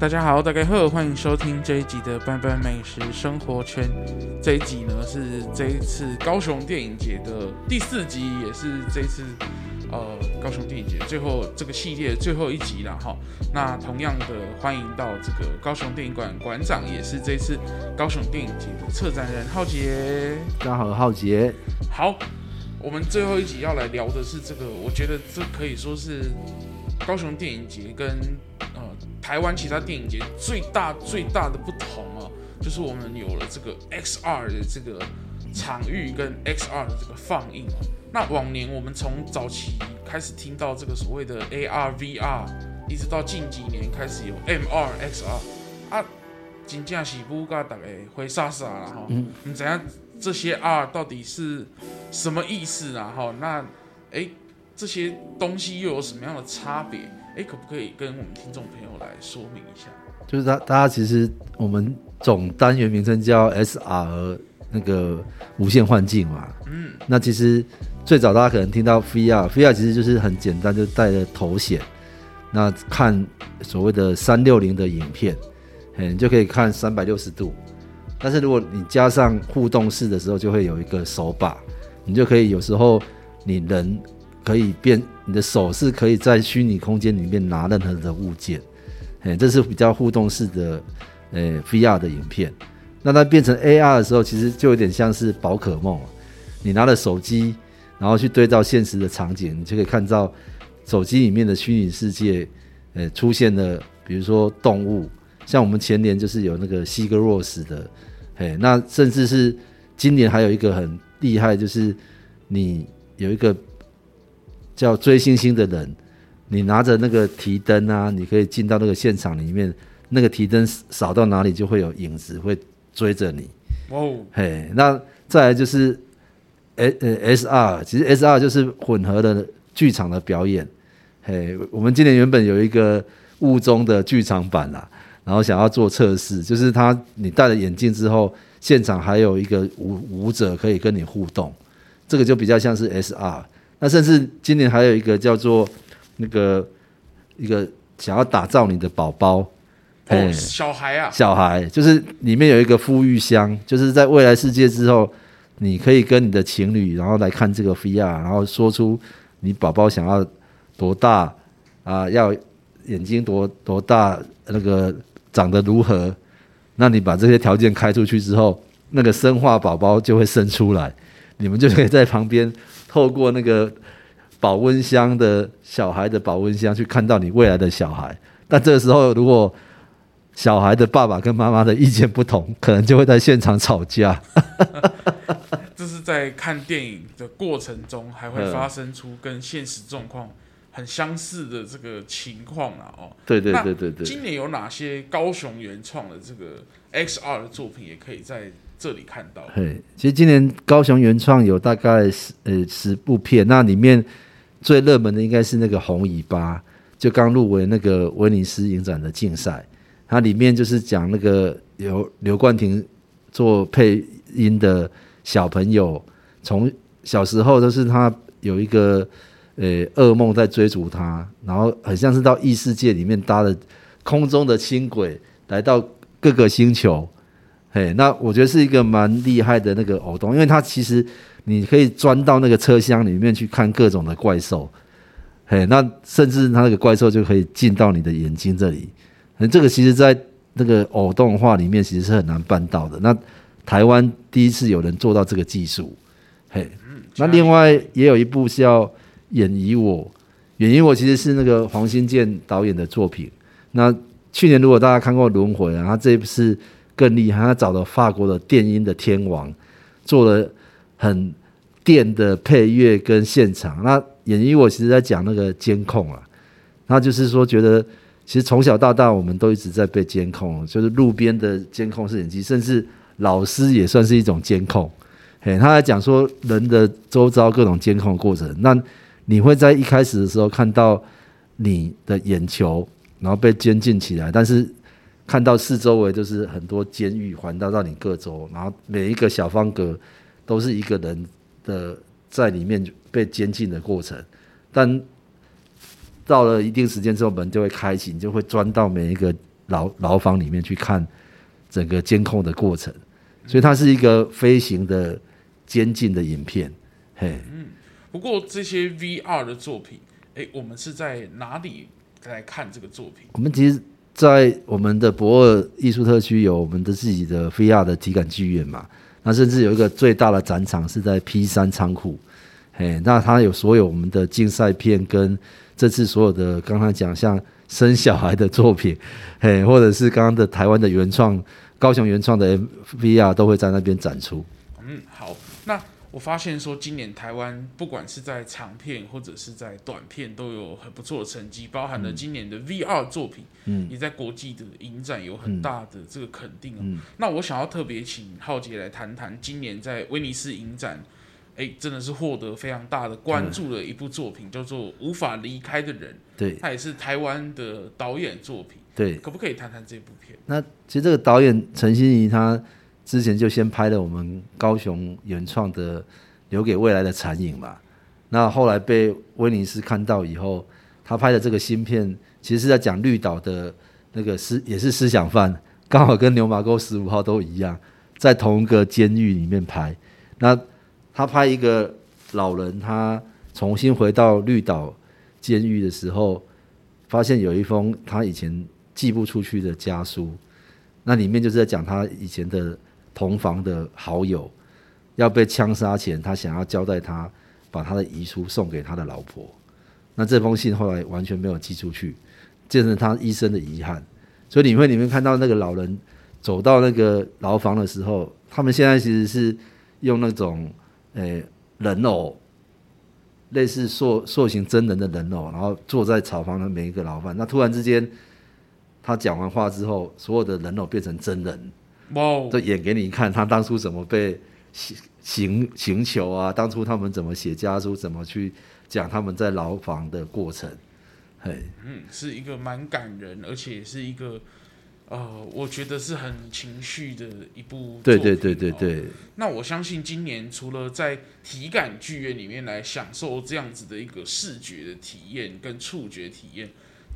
大家好，大家好，欢迎收听这一集的《班班美食生活圈》。这一集呢是这一次高雄电影节的第四集，也是这一次呃高雄电影节最后这个系列最后一集了哈。那同样的，欢迎到这个高雄电影馆馆长，也是这次高雄电影节的策展人浩杰。大家好，浩杰。好，我们最后一集要来聊的是这个，我觉得这可以说是高雄电影节跟。台湾其他电影节最大最大的不同啊，就是我们有了这个 XR 的这个场域跟 XR 的这个放映。那往年我们从早期开始听到这个所谓的 AR、VR，一直到近几年开始有 MR、XR 啊，真正是不噶大家会傻傻了哈。你怎样这些 R 到底是什么意思啊？哈，那哎，这些东西又有什么样的差别？哎，可不可以跟我们听众朋友来说明一下？就是他，大家其实我们总单元名称叫 SR 那个无限幻境嘛。嗯，那其实最早大家可能听到 VR，VR 其实就是很简单，就戴着头显，那看所谓的三六零的影片，嗯，你就可以看三百六十度。但是如果你加上互动式的时候，就会有一个手把，你就可以有时候你人。可以变，你的手是可以在虚拟空间里面拿任何的物件，哎，这是比较互动式的，呃，VR 的影片。那它变成 AR 的时候，其实就有点像是宝可梦，你拿了手机，然后去对照现实的场景，你就可以看到手机里面的虚拟世界，呃，出现了，比如说动物，像我们前年就是有那个西格罗斯的，哎，那甚至是今年还有一个很厉害，就是你有一个。叫追星星的人，你拿着那个提灯啊，你可以进到那个现场里面，那个提灯扫到哪里就会有影子会追着你。哦，嘿，那再来就是 S 呃 S R，其实 S R 就是混合的剧场的表演。嘿，我们今年原本有一个雾中的剧场版啦，然后想要做测试，就是他你戴了眼镜之后，现场还有一个舞舞者可以跟你互动，这个就比较像是 S R。那甚至今年还有一个叫做那个一个想要打造你的宝宝，哦，小孩啊，小孩就是里面有一个富裕箱，就是在未来世界之后，你可以跟你的情侣，然后来看这个 VR，然后说出你宝宝想要多大啊，要眼睛多多大，那个长得如何，那你把这些条件开出去之后，那个生化宝宝就会生出来，你们就可以在旁边。透过那个保温箱的小孩的保温箱去看到你未来的小孩，但这个时候如果小孩的爸爸跟妈妈的意见不同，可能就会在现场吵架。这是在看电影的过程中，还会发生出跟现实状况很相似的这个情况啊！哦，对对对对对。今年有哪些高雄原创的这个 XR 的作品，也可以在这里看到，嘿，其实今年高雄原创有大概十呃十部片，那里面最热门的应该是那个红尾巴，就刚入围那个威尼斯影展的竞赛，它里面就是讲那个由刘冠廷做配音的小朋友，从小时候都是他有一个呃噩梦在追逐他，然后很像是到异世界里面搭了空中的轻轨来到各个星球。嘿，那我觉得是一个蛮厉害的那个偶动，因为它其实你可以钻到那个车厢里面去看各种的怪兽，嘿，那甚至它那个怪兽就可以进到你的眼睛这里，那这个其实在那个偶动画里面其实是很难办到的。那台湾第一次有人做到这个技术，嘿，那另外也有一部是要《演绎我》，《演绎我》其实是那个黄新建导演的作品。那去年如果大家看过《轮回》啊，他这一部是。更厉害，他找了法国的电音的天王，做了很电的配乐跟现场。那演绎我其实在讲那个监控啊，他就是说觉得其实从小到大我们都一直在被监控，就是路边的监控摄影机，甚至老师也算是一种监控。嘿，他在讲说人的周遭各种监控过程，那你会在一开始的时候看到你的眼球，然后被监禁起来，但是。看到四周围就是很多监狱环绕到你各州，然后每一个小方格都是一个人的在里面被监禁的过程。但到了一定时间之后，门就会开启，你就会钻到每一个牢牢房里面去看整个监控的过程，所以它是一个飞行的监禁的影片。嘿，嗯，不过这些 VR 的作品，哎，我们是在哪里来看这个作品？我们其实，在我们的博二艺术特区有我们的自己的 VR 的体感剧院嘛，那甚至有一个最大的展场是在 P 三仓库。嘿，那它有所有我们的竞赛片跟这次所有的刚才讲像生小孩的作品，嘿，或者是刚刚的台湾的原创高雄原创的 VR 都会在那边展出。嗯，好，那。我发现说，今年台湾不管是在长片或者是在短片，都有很不错的成绩，包含了今年的 VR 作品，嗯，也在国际的影展有很大的这个肯定哦。嗯嗯、那我想要特别请浩杰来谈谈今年在威尼斯影展，哎，真的是获得非常大的关注的一部作品，嗯、叫做《无法离开的人》。对，他也是台湾的导演作品。对，可不可以谈谈这部片？那其实这个导演陈心怡他。之前就先拍了我们高雄原创的《留给未来的残影》嘛，那后来被威尼斯看到以后，他拍的这个新片，其实是在讲绿岛的那个思，也是思想犯，刚好跟牛马沟十五号都一样，在同一个监狱里面拍。那他拍一个老人，他重新回到绿岛监狱的时候，发现有一封他以前寄不出去的家书，那里面就是在讲他以前的。同房的好友要被枪杀前，他想要交代他把他的遗书送给他的老婆。那这封信后来完全没有寄出去，变成他一生的遗憾。所以你会里面看到那个老人走到那个牢房的时候，他们现在其实是用那种诶、人偶，类似塑塑形真人的人偶，然后坐在草房的每一个牢犯。那突然之间，他讲完话之后，所有的人偶变成真人。哇！就演给你看，他当初怎么被刑刑求啊？当初他们怎么写家书？怎么去讲他们在牢房的过程？嘿，嗯，是一个蛮感人，而且是一个呃，我觉得是很情绪的一部。对对对对对。那我相信今年除了在体感剧院里面来享受这样子的一个视觉的体验跟触觉体验。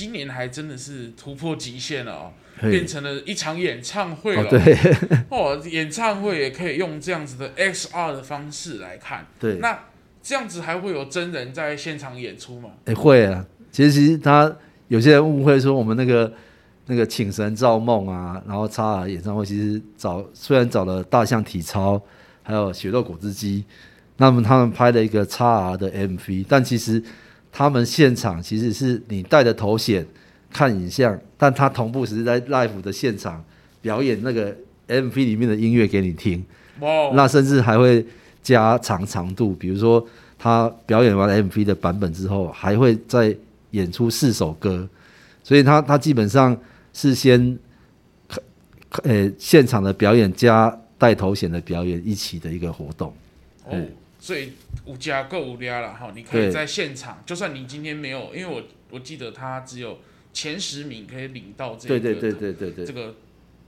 今年还真的是突破极限了哦，变成了一场演唱会了。哦，对，哦，演唱会也可以用这样子的 XR 的方式来看。对，那这样子还会有真人在现场演出吗？哎，会啊。其实，其实他有些人误会说我们那个那个请神造梦啊，然后 XR 演唱会其实找虽然找了大象体操，还有血肉果汁机，那么他们拍了一个 XR 的 MV，但其实。他们现场其实是你戴着头显看影像，但他同步是在 live 的现场表演那个 MV 里面的音乐给你听。哇！那甚至还会加长长度，比如说他表演完 MV 的版本之后，还会再演出四首歌，所以他他基本上是先呃现场的表演加带头显的表演一起的一个活动。哦。所以五加购无加了哈，你可以在现场，就算你今天没有，因为我我记得他只有前十名可以领到这个，对对对对对对，这个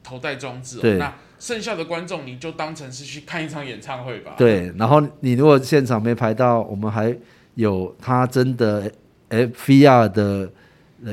头戴装置，对，那剩下的观众你就当成是去看一场演唱会吧。对，然后你如果现场没排到，我们还有他真的 FVR 的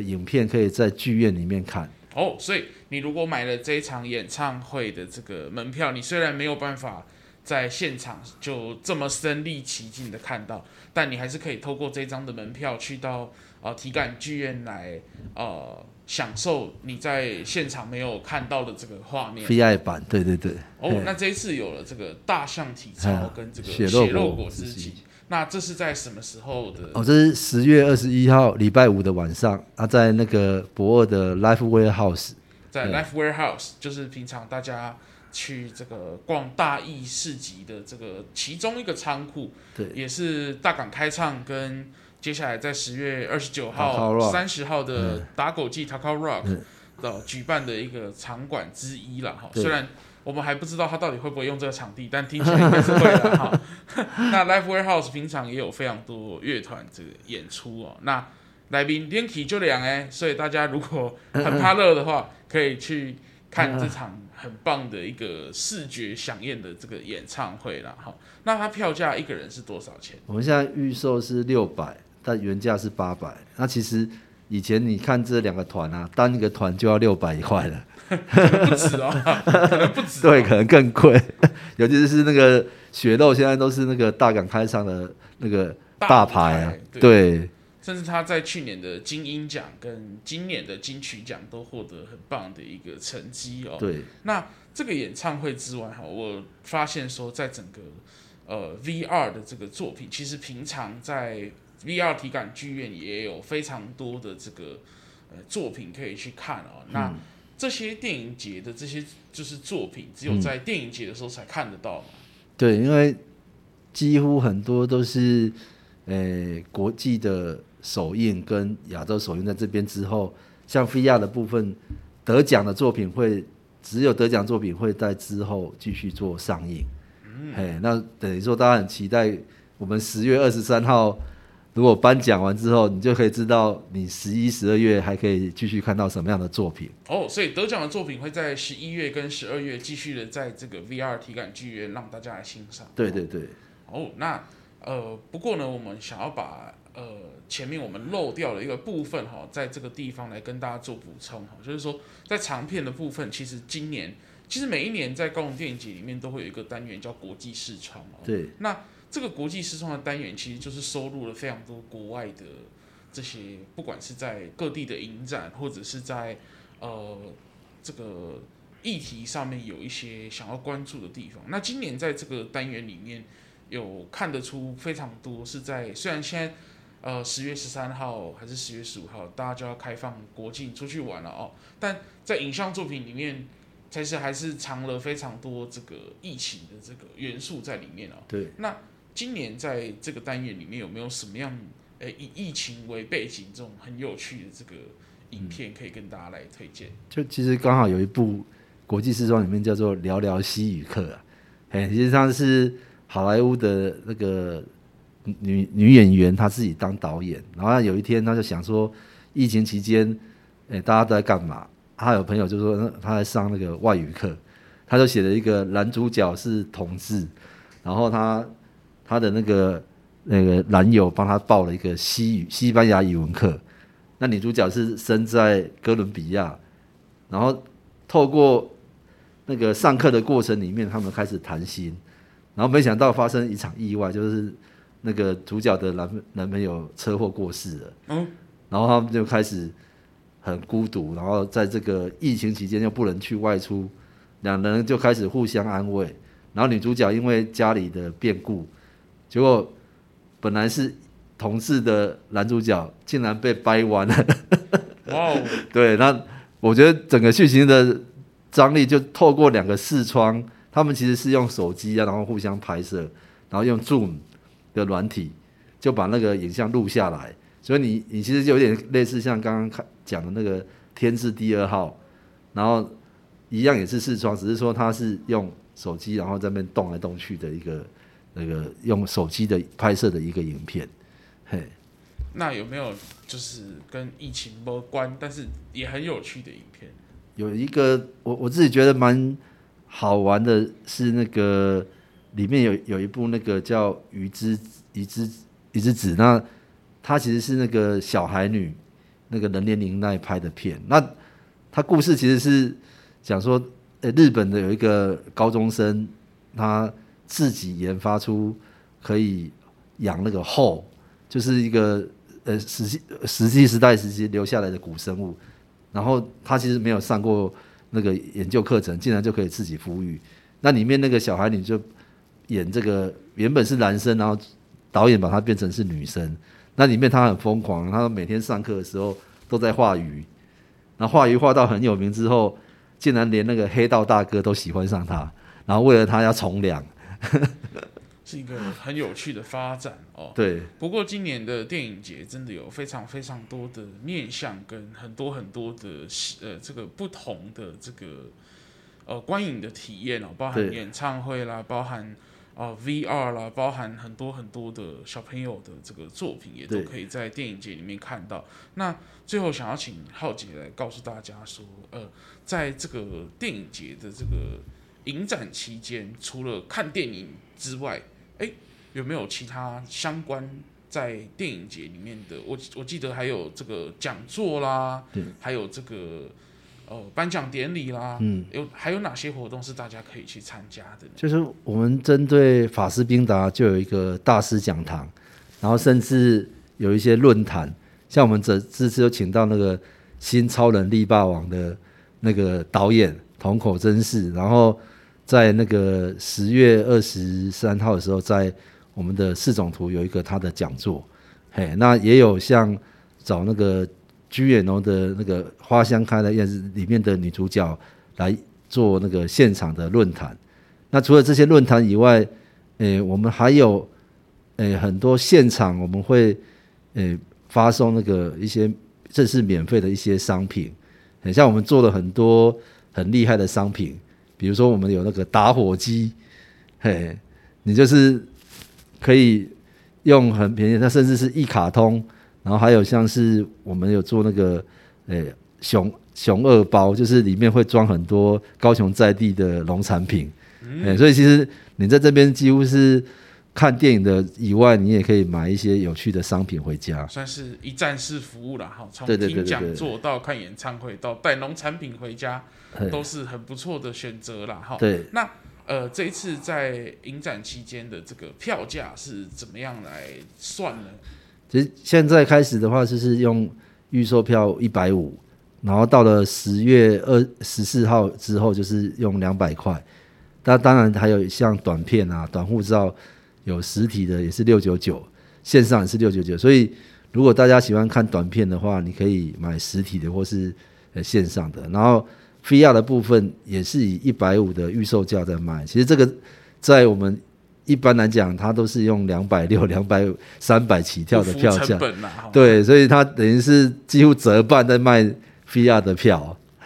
影片可以在剧院里面看。哦，所以你如果买了这一场演唱会的这个门票，你虽然没有办法。在现场就这么身临其境的看到，但你还是可以透过这张的门票去到呃体感剧院来呃享受你在现场没有看到的这个画面。V I 版，对对对。哦，那这一次有了这个大象体操跟这个血肉果汁机，那这是在什么时候的？哦，这是十月二十一号礼拜五的晚上啊，在那个博二的 Life Warehouse，在 Life Warehouse 就是平常大家。去这个逛大义市集的这个其中一个仓库，对，也是大港开唱跟接下来在十月二十九号、三十号的打狗记 Takao Rock 的举办的一个场馆之一了哈。虽然我们还不知道他到底会不会用这个场地，但听起来应该是会的哈。那 Live Warehouse 平常也有非常多乐团这个演出哦。那来宾 l i n k y 就凉哎，所以大家如果很怕热的话，可以去看这场。很棒的一个视觉饗宴的这个演唱会啦哈，那它票价一个人是多少钱？我们现在预售是六百，但原价是八百。那其实以前你看这两个团啊，单一个团就要六百块了，不止哦，可能不止，对，可能更贵。尤其是那个血肉，现在都是那个大港开唱的那个大牌啊，对。对甚至他在去年的金鹰奖跟今年的金曲奖都获得很棒的一个成绩哦。对，那这个演唱会之外哈，我发现说在整个呃 VR 的这个作品，其实平常在 VR 体感剧院也有非常多的这个呃作品可以去看哦。那、嗯、这些电影节的这些就是作品，只有在电影节的时候才看得到嘛？对，因为几乎很多都是呃国际的。首映跟亚洲首映在这边之后，像菲亚的部分得奖的作品会只有得奖作品会在之后继续做上映。嗯，嘿，那等于说大家很期待，我们十月二十三号如果颁奖完之后，你就可以知道你十一、十二月还可以继续看到什么样的作品。哦，所以得奖的作品会在十一月跟十二月继续的在这个 VR 体感剧院让大家来欣赏。对对对。哦，那呃，不过呢，我们想要把。呃，前面我们漏掉了一个部分哈，在这个地方来跟大家做补充哈，就是说在长片的部分，其实今年其实每一年在高雄电影节里面都会有一个单元叫国际视窗哦。对。那这个国际视窗的单元其实就是收录了非常多国外的这些，不管是在各地的影展，或者是在呃这个议题上面有一些想要关注的地方。那今年在这个单元里面有看得出非常多是在虽然现在。呃，十月十三号还是十月十五号，大家就要开放国境出去玩了哦。但在影像作品里面，其实还是藏了非常多这个疫情的这个元素在里面哦。对。那今年在这个单元里面有没有什么样，诶，以疫情为背景这种很有趣的这个影片可以跟大家来推荐？就其实刚好有一部国际时装里面叫做《聊聊西语课》啊，哎，实际上是好莱坞的那个。女女演员她自己当导演，然后有一天她就想说，疫情期间，诶，大家都在干嘛？她有朋友就说，她在上那个外语课，她就写了一个男主角是同志，然后她她的那个那个男友帮她报了一个西语西班牙语文课，那女主角是生在哥伦比亚，然后透过那个上课的过程里面，他们开始谈心，然后没想到发生一场意外，就是。那个主角的男男朋友车祸过世了，嗯，然后他们就开始很孤独，然后在这个疫情期间又不能去外出，两人就开始互相安慰。然后女主角因为家里的变故，结果本来是同事的男主角竟然被掰弯了，哇哦！对，那我觉得整个剧情的张力就透过两个视窗，他们其实是用手机啊，然后互相拍摄，然后用 Zoom。的软体就把那个影像录下来，所以你你其实就有点类似像刚刚看讲的那个《天字第二号》，然后一样也是视窗，只是说它是用手机然后在那边动来动去的一个那个用手机的拍摄的一个影片。嘿，那有没有就是跟疫情无关，但是也很有趣的影片？有一个我我自己觉得蛮好玩的是那个。里面有有一部那个叫《鱼之鱼之鱼之子》，那他其实是那个小孩女那个人莲玲奈拍的片。那他故事其实是讲说，呃，日本的有一个高中生，他自己研发出可以养那个后，就是一个呃石器石器时代时期留下来的古生物。然后他其实没有上过那个研究课程，竟然就可以自己孵育。那里面那个小孩女就。演这个原本是男生，然后导演把他变成是女生。那里面他很疯狂，他每天上课的时候都在画鱼，然后画鱼画到很有名之后，竟然连那个黑道大哥都喜欢上他，然后为了他要从良，是一个很有趣的发展哦。对。不过今年的电影节真的有非常非常多的面向跟很多很多的呃这个不同的这个呃观影的体验哦，包含演唱会啦，包含。啊，VR 啦，包含很多很多的小朋友的这个作品，也都可以在电影节里面看到。那最后想要请浩杰来告诉大家说，呃，在这个电影节的这个影展期间，除了看电影之外，诶，有没有其他相关在电影节里面的，我我记得还有这个讲座啦，还有这个呃颁奖典礼啦，嗯，有还有哪些活动是大家可以去参加的呢？就是我们针对法师宾达就有一个大师讲堂，然后甚至有一些论坛，像我们这这次有请到那个新超能力霸王的那个导演瞳口真嗣，然后在那个十月二十三号的时候在。我们的四种图有一个他的讲座，嘿，那也有像找那个 GMO 的那个花香开的样子里面的女主角来做那个现场的论坛。那除了这些论坛以外，诶，我们还有诶很多现场我们会诶发送那个一些这是免费的一些商品，很像我们做了很多很厉害的商品，比如说我们有那个打火机，嘿，你就是。可以用很便宜，那甚至是一卡通，然后还有像是我们有做那个，诶熊熊二包，就是里面会装很多高雄在地的农产品，嗯，所以其实你在这边几乎是看电影的以外，你也可以买一些有趣的商品回家，算是一站式服务了哈。从听讲座到看演唱会到带农产品回家，都是很不错的选择了哈。对，那。呃，这一次在影展期间的这个票价是怎么样来算呢？其实现在开始的话，就是用预售票一百五，然后到了十月二十四号之后，就是用两百块。那当然还有像短片啊、短护照，有实体的也是六九九，线上也是六九九。所以如果大家喜欢看短片的话，你可以买实体的或是呃线上的，然后。VR 的部分也是以一百五的预售价在卖，其实这个在我们一般来讲，它都是用两百六、两百三百起跳的票价，对，所以它等于是几乎折半在卖 VR 的票。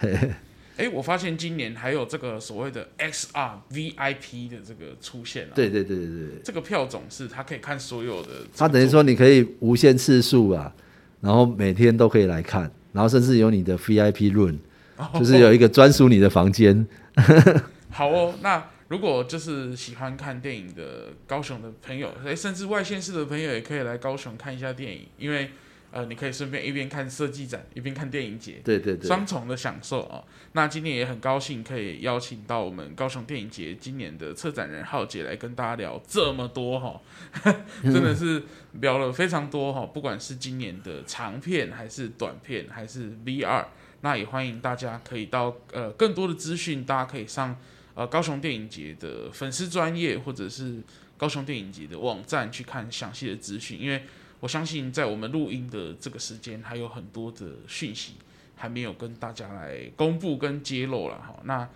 哎，我发现今年还有这个所谓的 XR VIP 的这个出现了。对对对对对，这个票种是它可以看所有的，它等于说你可以无限次数啊，然后每天都可以来看，然后甚至有你的 VIP room。就是有一个专属你的房间。好哦，那如果就是喜欢看电影的高雄的朋友，诶，甚至外县市的朋友也可以来高雄看一下电影，因为呃，你可以顺便一边看设计展，一边看电影节，对对对，双重的享受哦。那今天也很高兴可以邀请到我们高雄电影节今年的策展人浩杰来跟大家聊这么多哈、哦，真的是聊了非常多哈、哦，不管是今年的长片还是短片还是 VR。那也欢迎大家可以到呃更多的资讯，大家可以上呃高雄电影节的粉丝专业或者是高雄电影节的网站去看详细的资讯，因为我相信在我们录音的这个时间还有很多的讯息还没有跟大家来公布跟揭露了哈。那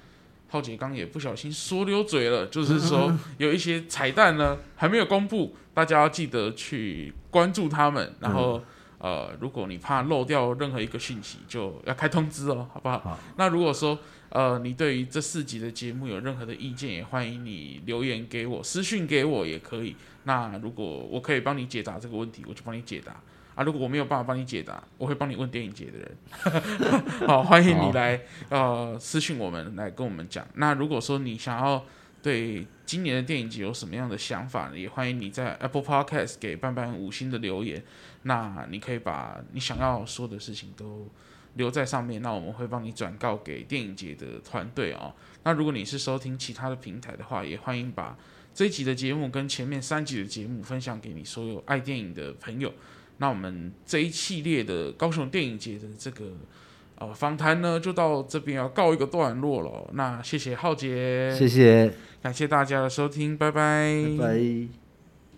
浩杰刚也不小心说溜嘴了，就是说 有一些彩蛋呢还没有公布，大家要记得去关注他们，然后。呃，如果你怕漏掉任何一个讯息，就要开通知哦，好不好？好。那如果说呃，你对于这四集的节目有任何的意见，也欢迎你留言给我，私讯给我也可以。那如果我可以帮你解答这个问题，我就帮你解答啊。如果我没有办法帮你解答，我会帮你问电影节的人。好，欢迎你来呃私信我们来跟我们讲。那如果说你想要对今年的电影节有什么样的想法？也欢迎你在 Apple Podcast 给班班五星的留言。那你可以把你想要说的事情都留在上面，那我们会帮你转告给电影节的团队哦。那如果你是收听其他的平台的话，也欢迎把这一集的节目跟前面三集的节目分享给你所有爱电影的朋友。那我们这一系列的高雄电影节的这个呃访谈呢，就到这边要告一个段落了。那谢谢浩杰，谢谢，感谢大家的收听，拜拜，拜拜。